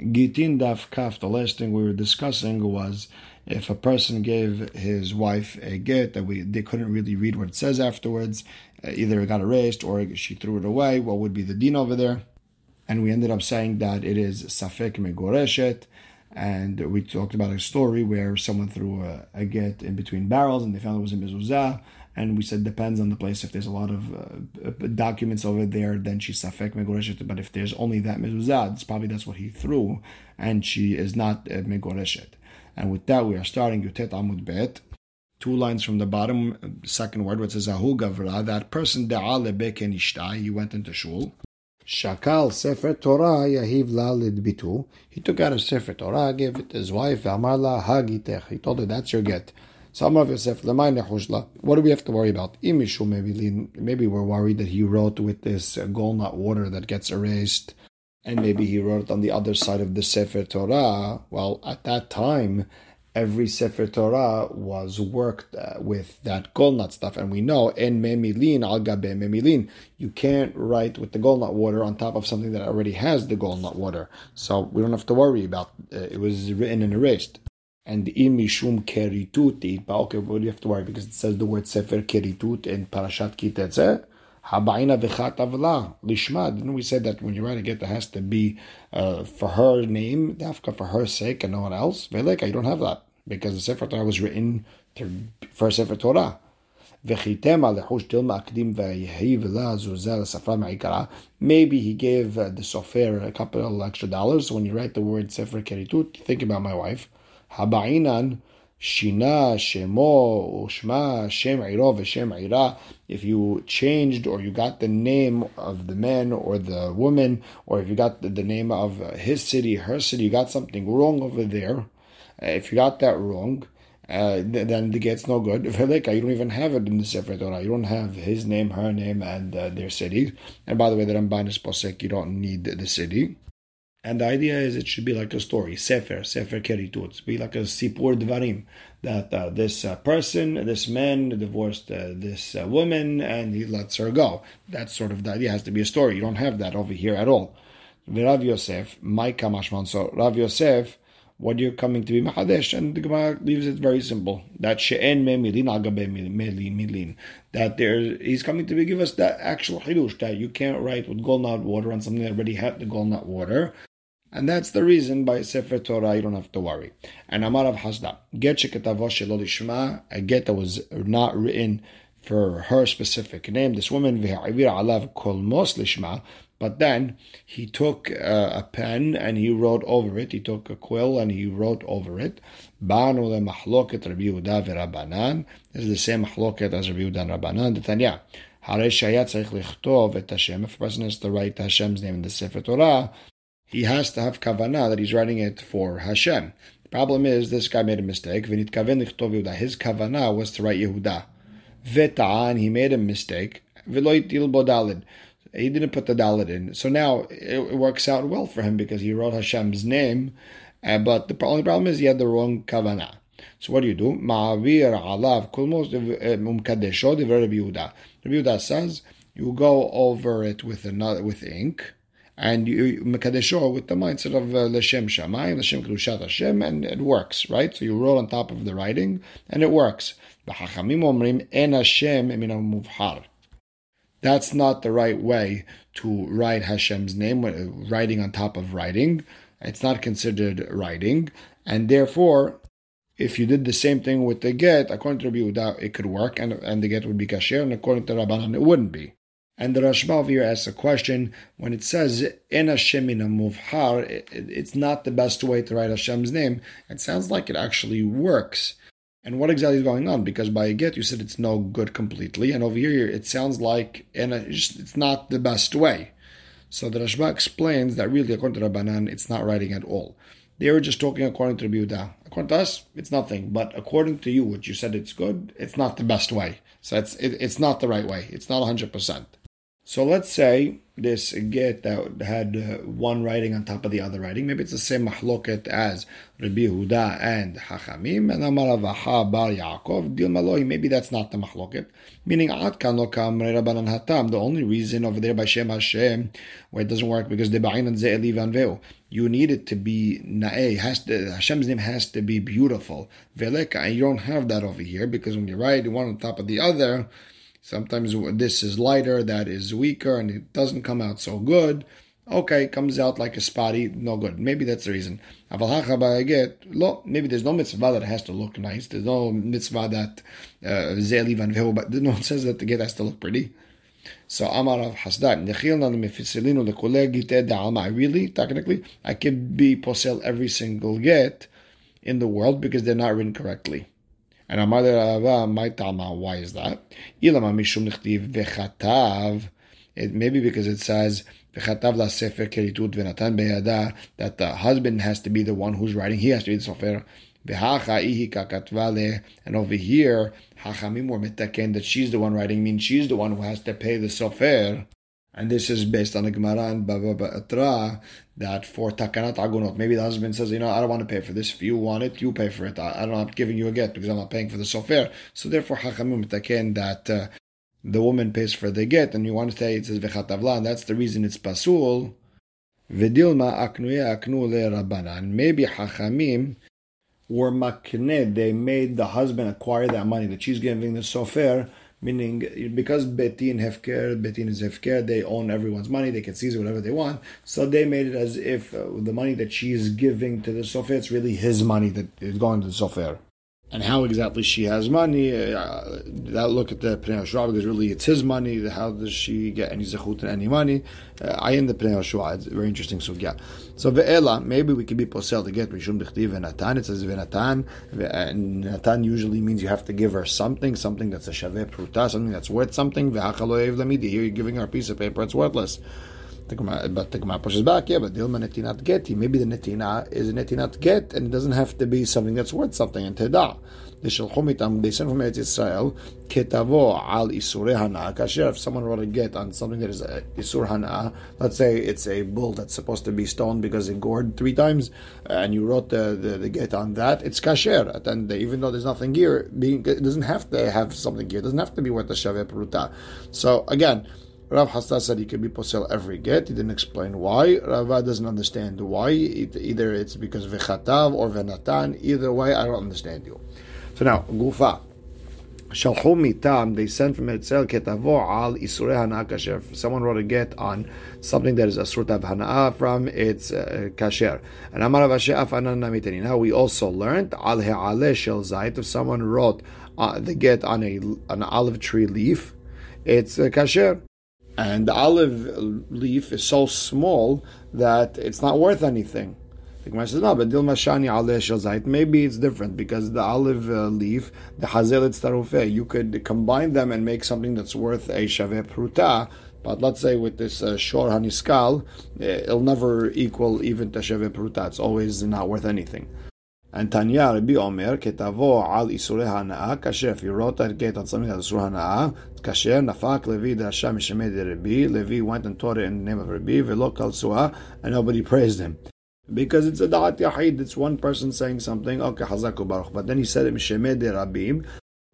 Gittin Daf Kaf, the last thing we were discussing was if a person gave his wife a get that we they couldn't really read what it says afterwards, uh, either it got erased or she threw it away, what would be the din over there? And we ended up saying that it is Safek Megoreshet, and we talked about a story where someone threw a, a get in between barrels and they found it was a mezuzah and we said depends on the place. If there's a lot of uh, documents over there, then she's safek megoreshet. But if there's only that mezuzah, it's probably that's what he threw, and she is not uh, megoreshet. And with that, we are starting Yutet Amud Bet. Two lines from the bottom, second word, which says Ahu Gavra, that person he went into shul. Shakal Sefer Torah Yahiv Lalid Bitu. He took out a Sefer Torah, gave it to his wife, Amarla Hagitech. He told her, that's your get. What do we have to worry about? Maybe we're worried that he wrote with this gallnut water that gets erased, and maybe he wrote on the other side of the Sefer Torah. Well, at that time, every Sefer Torah was worked uh, with that gallnut stuff, and we know in memilin al gabe memilin, you can't write with the gallnut water on top of something that already has the gallnut water. So we don't have to worry about uh, it was written and erased and imishum keritut Okay, what do you have to worry? Because it says the word sefer keritut in Parashat Kitetze. Habaina v'chat avla lishma. Didn't we say that when you write a get, there has to be uh, for her name, dafka for her sake, and no one else? Veleka, you don't have that because the sefer Torah was written to, for sefer Torah. Maybe he gave uh, the sofer a couple of extra dollars. When you write the word sefer keritut, think about my wife. Habainan Shina Shemo Ushma Shem Iro Shem Ira. If you changed or you got the name of the man or the woman, or if you got the, name of his city, her city, you got something wrong over there. Uh, if you got that wrong, uh, then the get's no good. You don't even have it in the Sefer Torah. You don't have his name, her name, and uh, their city. And by the way, the Ramban is posek. You don't need the city. And the idea is it should be like a story, sefer, sefer keritut, be like a sipur dvarim, that uh, this uh, person, this man divorced uh, this uh, woman and he lets her go. That's sort of the idea. Has to be a story. You don't have that over here at all. Rav Yosef, my kamashman. So Rav Yosef, what you're coming to be mahadesh, and the Gemara leaves it very simple. That she'en me milin agabe milin. milin. That there, he's coming to be give us that actual hidush that you can't write with golden water on something that already had the golden water. And that's the reason by Sefer Torah you don't have to worry. And Amar of Hasda, get sheketavo shelo lishma, a get that was not written for her specific name, this woman, alav kol mos lishma, but then he took uh, a pen and he wrote over it. He took a quill and he wrote over it. Banu le mahloket Rabbi Yehuda v'Rabbanan. This is the same mahloket as Rabbi Yehuda and Rabbanan. The Tanya. Shayat tzarich lichtov et If a person has to write Hashem's name in the Sefer Torah, he has to have kavanah that he's writing it for Hashem. The problem is this guy made a mistake. His kavanah was to write Yehuda. V'ta'an, he made a mistake. He didn't put the dalit in. So now it, works out well for him because he wrote Hashem's name, uh, but the only problem is he had the wrong kavanah. So what do you do? Ma'avir alav kulmos umkadesho Rabbi Yehuda. Rabbi Yehuda says you go over it with another with ink and you mekadesho with the mindset of uh, l'shem shamayim, l'shem kedushat Hashem, and it works, right? So you roll on top of the writing, and it works. That's not the right way to write Hashem's name, uh, writing on top of writing. It's not considered writing, and therefore, if you did the same thing with the get, according to Rabbi Yehuda, it could work, and, and the get would be kasher, and according to Rabbanan, it wouldn't be. And the Rashba here asks a question when it says in Hashem muvhar, it's not the best way to write Hashem's name. It sounds like it actually works. And what exactly is going on? Because by a get you said it's no good completely, and over here it sounds like in a, it's not the best way. So the Rashba explains that really, according to Rabbanan, it's not writing at all. They were just talking according to Rabbi According to us, it's nothing. But according to you, what you said it's good, it's not the best way. So it's it, it's not the right way. It's not hundred percent. So let's say this get that had uh, one writing on top of the other writing. Maybe it's the same mahloket as Rabbi Huda and Hachamim, and Amar Bar Yaakov, Dil Maloi. Maybe that's not the mahloket. Meaning, Ad Kan Lo Kam Rabbanan Hatam. The only reason over there by Shem Hashem, where it doesn't work because Deba'in and Ze'eli Vanveu. You need it to be Na'e. Has to, Hashem's name has to be beautiful. Veleka. And you don't have that over here because when you write one on top of the other, Sometimes this is lighter, that is weaker, and it doesn't come out so good. Okay, comes out like a spotty, no good. Maybe that's the reason. Maybe there's no mitzvah that has to look nice. There's no mitzvah that uh, van but no one says that the get has to look pretty. So Amar of Hasdan, really, technically, I could be posel every single get in the world because they're not written correctly. And Amar Rava, my Tama, why is that? Ilama Mishum Nichtiv Vechatav. It maybe because it says Vechatav la Sefer Keritut Venatan Beyada that the husband has to be the one who's writing. He has to be the Sofer. And over here, Hachamim were mitaken that she's the one writing, means she's the one who has to pay the sofer. And this is based on the Gemara and Baba Batra that for Takanat Agunot, maybe the husband says, you know, I don't want to pay for this. If you want it, you pay for it. I, am not giving you a get because I'm not paying for the sofer. So therefore, Hachamim Taken that uh, the woman pays for the get, and you want to say it says Vechatavla, and that's the reason it's Pasul. Vidilma Aknuya Aknu Le Rabbanan. Maybe Hachamim were makne, they made the husband acquire that money that she's giving the sofer meaning because Betin Hefker, Betin is Hefker, they own everyone's money, they can seize whatever they want. So they made it as if uh, the money that she is giving to the Sofer, it's really his money that is going to the Sofer and how exactly she has money. Uh, that look at the Pnei Yoshua because really it's his money. How does she get any zechut and any money? Uh, I in the Pnei Yoshua. It's very interesting So yeah. So ve'ela maybe we could be posel to get rishum b'chtiv v'natan. It says v'natan. And natan usually means you have to give her something, something that's a shaveh pruta, something that's worth something. Ve'achaloyev lamidi. Here you're giving her a piece of paper. It's worthless. But the Gemara pushes back, yeah, but Dilma netinat geti. Maybe the netina is a netinat get, and it doesn't have to be something that's worth something. And teda, they shalchum itam. They sent from Eretz Israel ketavo al isurei hana. Kasher, if someone wrote a get on something that is a isur hana, let's say it's a bull that's supposed to be stoned because it gored three times, and you wrote the, the, the get on that, it's kasher. And even though there's nothing here, being it doesn't have to have something here. It doesn't have to be worth the shaveh pruta. So again. Rav Hasda said he could be posel every get. He didn't explain why. Rava doesn't understand why. Either it's because v'chatav or venatan. Either way, I don't understand you. So now, gufa. Shalchu mitam, they sent from Eretzel ketavo al isurei hana kasher. Someone wrote a get on something that is a sort of hana from its uh, kasher. And amar avashe afanan. Now we also learned al he'aleh shel zait. If someone wrote uh, the get on a an olive tree leaf, it's uh, kasher and the olive leaf is so small that it's not worth anything. The Gemara says, no, but Dilma Shani maybe it's different because the olive uh, leaf, the Hazelet Starufeh, you could combine them and make something that's worth a Shaveh Pruta. But let's say with this uh, Shor Haniskal, eh, it'll never equal even to Shaveh Pruta. It's always not worth anything. And Tanya Rabbi Omer, hanaa, kasher. If you wrote that get on something that's isur hanaa, kasher, nafak Levi drasha mishemed Rabbi. Levi went and taught it in the name of Rabbi, kal suha, and nobody praised him. Because it's a da'at yahid, it's one person saying something, okay, hazaku baruch. But then he said it mishemed Rabbi.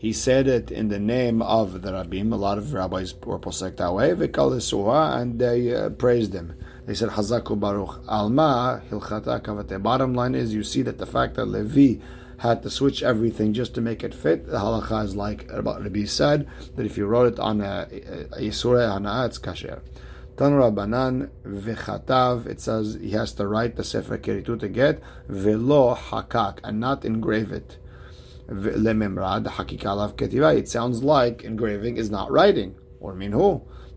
He said it in the name of the Rabbim. A lot of rabbis were posek that way. And they uh, praised him. They said Hazaku Baruch. Alma Hilchata Kavate. Bottom line is you see that the fact that Levi had to switch everything just to make it fit. The halacha is like Rabbi said that if you wrote it on a, Yisure Hana, it's kasher. Tan Rabbanan v'chatav. It says he has to write the Sefer Keritu to get velo hakak and not engrave it. Lememrad hakikalav ketiva. It sounds like engraving is not writing. Or mean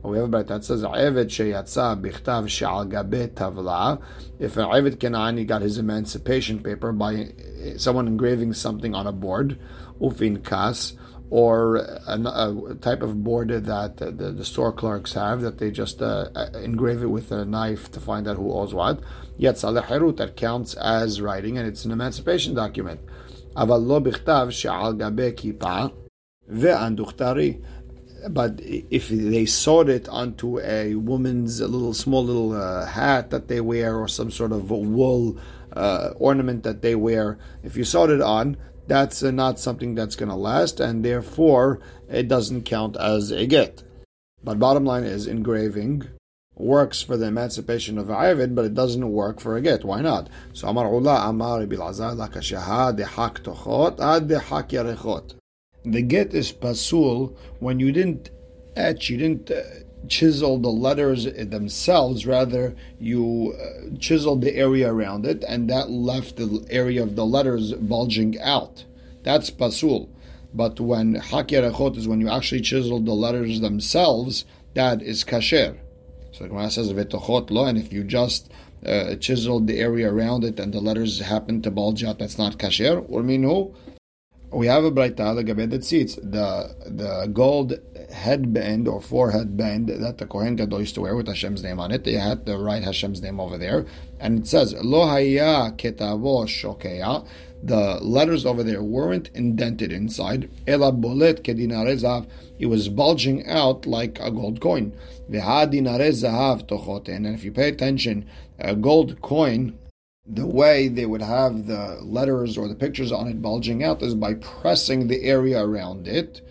who? we have a that says Eved sheyatza bichtav she'al gabe tavla. If an Eved Kenani got his emancipation paper by someone engraving something on a board, ufin kas, or a, a, type of board that the, the, store clerks have that they just uh, engrave it with a knife to find out who owes what. Yet saleh that counts as writing and it's an emancipation document. Aval lo bichtav gabe kipa ve'anduchtari but if they sewed it onto a woman's little small little uh, hat that they wear or some sort of wool uh, ornament that they wear, if you sewed it on, that's uh, not something that's going to last, and therefore it doesn't count as a get. But bottom line is engraving works for the emancipation of Avid, but it doesn't work for a get. Why not? So Amar Ula Amar Bilazar Lakashaha Dehak Tochot Ad Dehak Yarechot. The get is pasul when you didn't etch, you didn't uh, chisel the letters themselves, rather, you uh, chiseled the area around it, and that left the area of the letters bulging out. That's pasul. But when hakirachot is when you actually chisel the letters themselves, that is kasher. So the Gemara says vetochot lo, and if you just uh, chiseled the area around it and the letters happen to bulge out, that's not kasher. Or minu, we have a the that seats the the gold headband or forehead band that the Kohen Gadol used to wear with Hashem's name on it. They had to write Hashem's name over there, and it says Lo haya ketavo shokeya. The letters over there weren't indented inside. Ela bolet kedinarezav. It was bulging out like a gold coin. V'hadinarezav tochoten. And if you pay attention, a gold coin the way they would have the letters or the pictures on it bulging out is by pressing the area around it,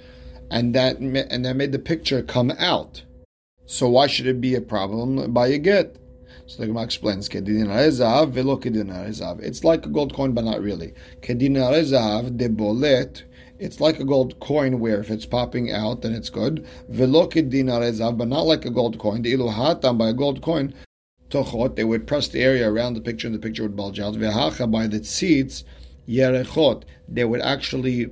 and that and that made the picture come out. So why should it be a problem by a get? So the Gemara explains, It's like a gold coin, but not really. It's like a gold coin where if it's popping out, then it's good. But not like a gold coin. The by a gold coin, tochot, they would press the area around the picture and the picture would bulge out. Vehacha, by the tzitz, yerechot, they would actually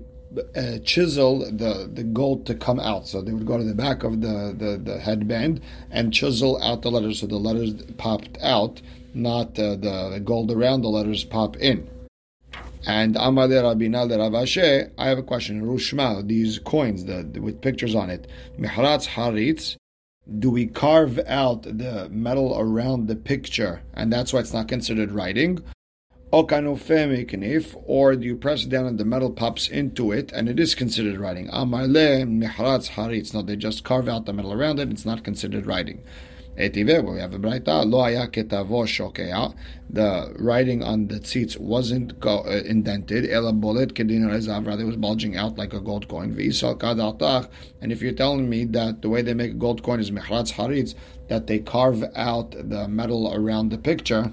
uh, chisel the, the gold to come out. So they would go to the back of the, the, the headband and chisel out the letters so the letters popped out, not uh, the, the gold around the letters pop in. And Amar de Rabina de Ravashe, I have a question. Rushma, these coins the, with pictures on it. Mihratz Haritz, do we carve out the metal around the picture and that's why it's not considered writing? Or do you press down and the metal pops into it and it is considered writing? haritz. No, they just carve out the metal around it, it's not considered writing. Etive, we have a braita, lo. The writing on the tzitz wasn't go, uh, indented. Ela rather it was bulging out like a gold coin. And if you're telling me that the way they make a gold coin is mehratz haritz, that they carve out the metal around the picture,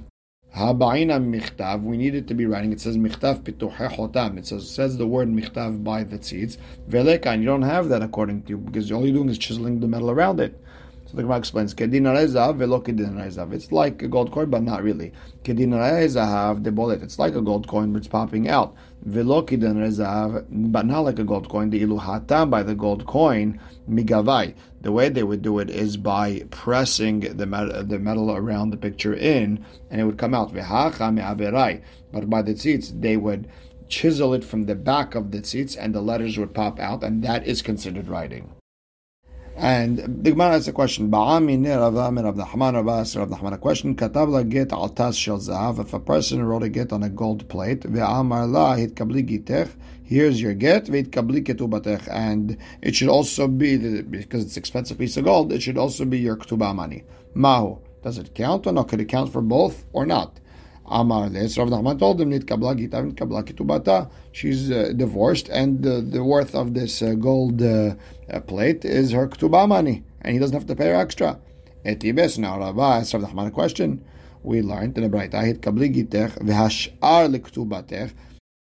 michtav. We need it to be writing. It says michtav. It says, says the word michtav by the tzitz. Veleka, and you don't have that according to you because all you're doing is chiseling the metal around it. So the Gemara explains, velo It's like a gold coin, but not really. Have the bullet. It's like a gold coin, but it's popping out. Velo but not like a gold coin. The iluhatam by the gold coin, migavai. The way they would do it is by pressing the metal, the metal around the picture in, and it would come out. But by the tzitz, they would chisel it from the back of the tzitz, and the letters would pop out, and that is considered writing. And the Gemara has a question. Ba'ami Rav the Haman Rabbas of the Haman. A question. Katab la get al tas shel. If a person wrote a get on a gold plate, ve'amar la hit kabli gitech. Here's your get, ve'it kabli ketubatech. And it should also be, because it's expensive piece of gold, it should also be your ketubah money. Mahu. Does it count or not? Could it count for both or not? Amar. Rav Nachman told him, Nitkabla gita, kitubata. She's uh, divorced, and uh, the worth of this uh, gold uh, uh, plate is her ketubah money, and he doesn't have to pay her extra. Etibes. Now, Rav asked Rav Nachman a question. We learned in the Braita, hit kabli gitech v'hashar.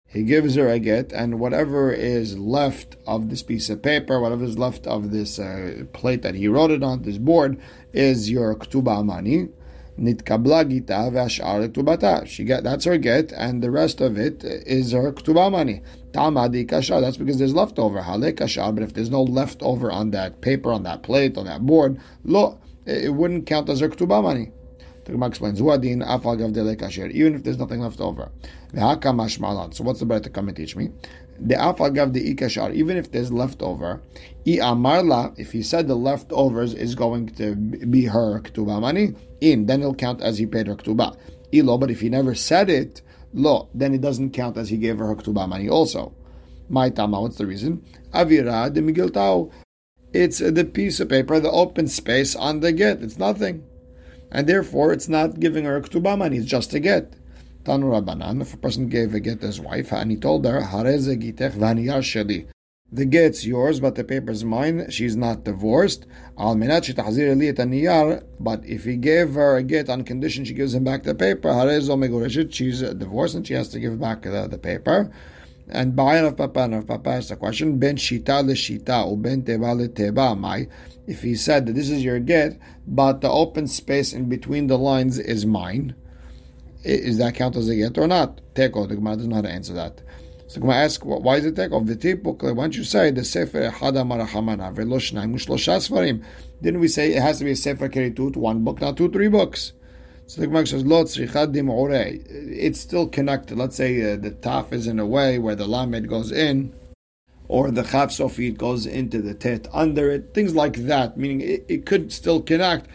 He gives her a get, and whatever is left of this piece of paper, whatever is left of this uh, plate that he wrote it on, this board, is your ketubah money. Nitkabla gita ve'ashar ketubata. She get that's her get, and the rest of it is her ketubah money. Tamadi kashar. That's because there's leftover. Hale kashar. But if there's no leftover on that paper, on that plate, on that board, lo, it wouldn't count as her ketubah money. The Gemara explains, Huadin afagav dele kasher, even if there's nothing left over. So what's the better to come and teach me? The de ikashar, even if there's leftover, i amarla, if he said the leftovers is going to be her ketubah money, in, then it'll count as he paid her ketubah. Ilo, but if he never said it, lo, then it doesn't count as he gave her ketubah money also. My tama, what's the reason? Avira de migiltao. It's the piece of paper, the open space on the get. It's nothing. And therefore, it's not giving her a ktubah money, it's just a get. Tanu Rabbanan, if a person gave a get to his wife, and he told her, Hareze gitech sheli. The get's yours, but the paper's mine. She's not divorced. Al. But if he gave her a get on condition she gives him back the paper, she's divorced and she has to give back the, the paper. And Bayan of Papa and of Papa asked the question, Ben Shita le Shita or Ben Teba le Teba mai. If he said that this is your get, but the open space in between the lines is mine, is that count as a get or not? Teko, the Gemara doesn't know how to answer that. So I'm going to ask, why is it the tip Why don't you say the Sefer Hada Marahamana Velo Shnaim Ushlosha Sfarim? Didn't we say it has to be a Sefer Keritut, one book, not two, three books? So the Gemara says, Lo Tzrichad It's still connected. Let's say uh, the Taf is in a way where the Lamed goes in, or the Chav Sofit goes into the Tet under it, things like that, meaning it, it could still connect,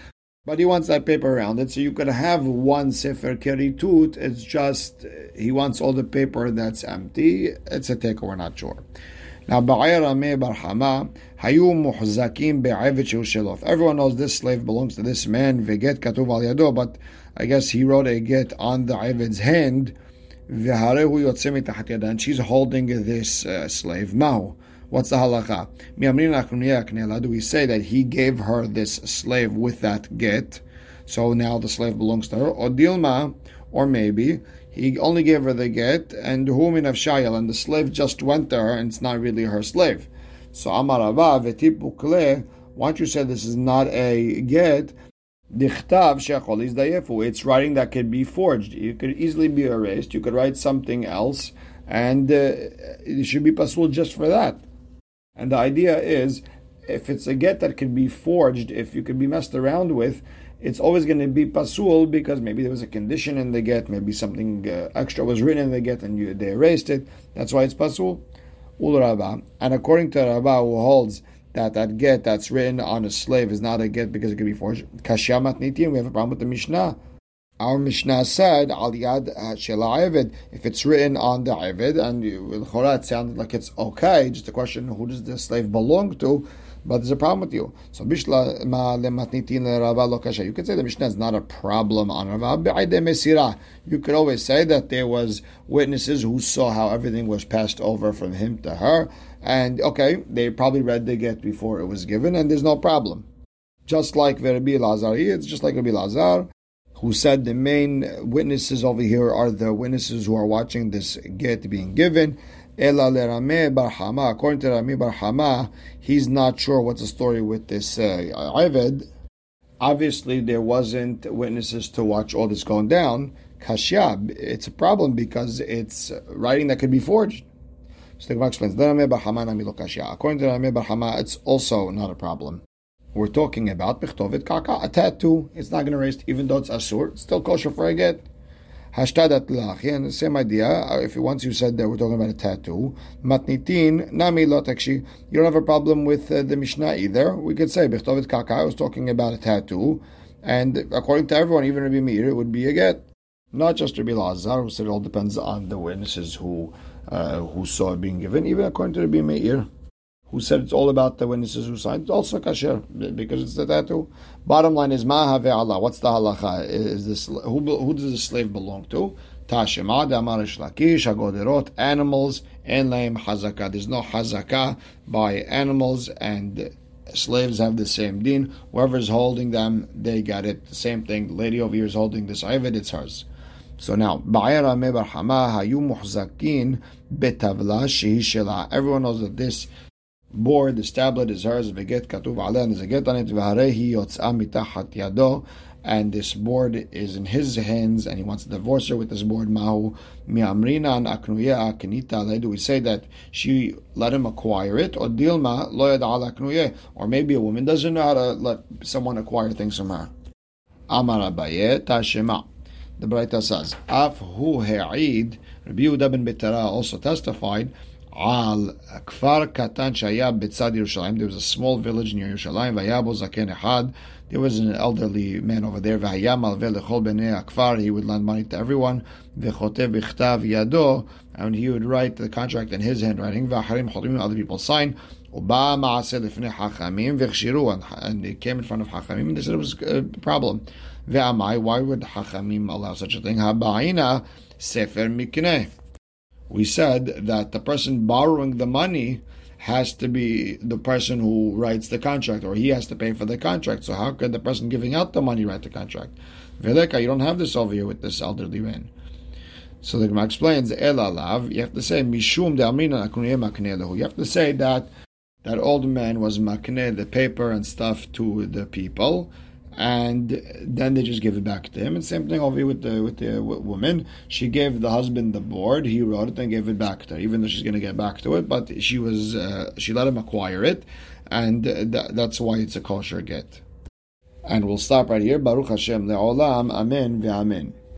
but he wants that paper around it, so you could have one Sefer Keritut. It's just he wants all the paper that's empty. It's a take, we're not sure. Now, Ba'ayra Barhama, Hayu Muhzakim Be'avet Everyone knows this slave belongs to this man, Veget Katuv al Yado, but I guess he wrote a get on the Aved's hand, and she's holding this uh, slave. Mahu. What's the halacha? Do we say that he gave her this slave with that get? So now the slave belongs to her. Or dilma, or maybe he only gave her the get, and humin of shayel, and the slave just went to her, and it's not really her slave. So Amar Abba, why don't you say this is not a get? It's writing that could be forged. It could easily be erased. You could write something else, and uh, it should be pasul just for that. And the idea is, if it's a get that can be forged, if you could be messed around with, it's always going to be pasul because maybe there was a condition in the get, maybe something uh, extra was written in the get and you, they erased it. That's why it's pasul. Ul Rabba. And according to Rabba, who holds that that get that's written on a slave is not a get because it could be forged, kashamat nitim, we have a problem with the Mishnah. Our Mishnah said al yad shela If it's written on the Ivid and you, it sounded like it's okay. Just a question: Who does the slave belong to? But there's a problem with you. So bishla lematnitin You could say the Mishnah is not a problem on Rava. You could always say that there was witnesses who saw how everything was passed over from him to her, and okay, they probably read the get before it was given, and there's no problem. Just like Rabbi Lazar, it's just like Rabbi Lazar who said the main witnesses over here are the witnesses who are watching this get being given. According to Rami Barhama, he's not sure what's the story with this uh, Ived. Obviously, there wasn't witnesses to watch all this going down. Kashyab, it's a problem because it's writing that could be forged. So the Gemara explains, According to Rami Barhama, it's also not a problem. We're talking about Bichtovet Kaka, a tattoo. It's not going to erase, even though it's Asur, it's still kosher for a get. Hashtadat the same idea. Uh, if once you said that we're talking about a tattoo, matnitin nami lotakshi. You don't have a problem with uh, the Mishnah either. We could say Bichtovet Kaka. Was talking about a tattoo, and according to everyone, even Rabbi Meir, it would be a get. Not just Rabbi Lazar, who said it all depends on the witnesses who uh, who saw it being given. Even according to Rabbi Meir, who said it's all about the witnesses who signed, also kasher because it's the tattoo. Bottom line is ma'ave Allah. What's the halacha? Is this who, who does the slave belong to? Tashema damarish lakish agoderot animals and lame hazaka. There's no hazaka by animals and slaves have the same din. Whoever's holding them, they got it. The same thing. The lady over here is holding this ivad, it's hers. So now, Everyone knows that this board, the tablet is hers, veget katuv and a get on it, v'harehi yotz'a mitachat yado, and this board is in his hands, and he wants to divorce her with this board. Mahu mi'amrina an aknuye akinita Do we say that she let him acquire it, or dilma lo yad aknuye, or maybe a woman doesn't know how to let someone acquire things from her. Amar Abaye tashema. The Braita says, Af hu ha'id, Rabbi Yehuda ben also testified על כפר קטן שהיה בצד ירושלים, there was a small village near ירושלים, והיה בו זקן אחד, there was an elderly man over there, והיה מלווה לכל בני הכפר, he would lend money to everyone, וכותב בכתב ידו, and he would write the contract in his handwriting, ואחרים חותמים, other people sign, ובא מעשה לפני חכמים, והכשירו, and they came in front of חכמים, and they said it was a problem. ועמי, why would חכמים allow such a thing? הבעינה ספר מקנה we said that the person borrowing the money has to be the person who writes the contract, or he has to pay for the contract. So how could the person giving out the money write the contract? Veleka, you don't have this over here with this elderly man. So the Gemara explains, El alav, you have to say, Mishum de amina makne You have to say that that old man was makne, the paper and stuff to the people, and then they just give it back to him. And same thing over here with the with the woman. She gave the husband the board. He wrote it and gave it back to her, even though she's going to get back to it. But she was uh, she let him acquire it, and th- that's why it's a kosher get. And we'll stop right here. Baruch Hashem le'olam. Amen ve'amen.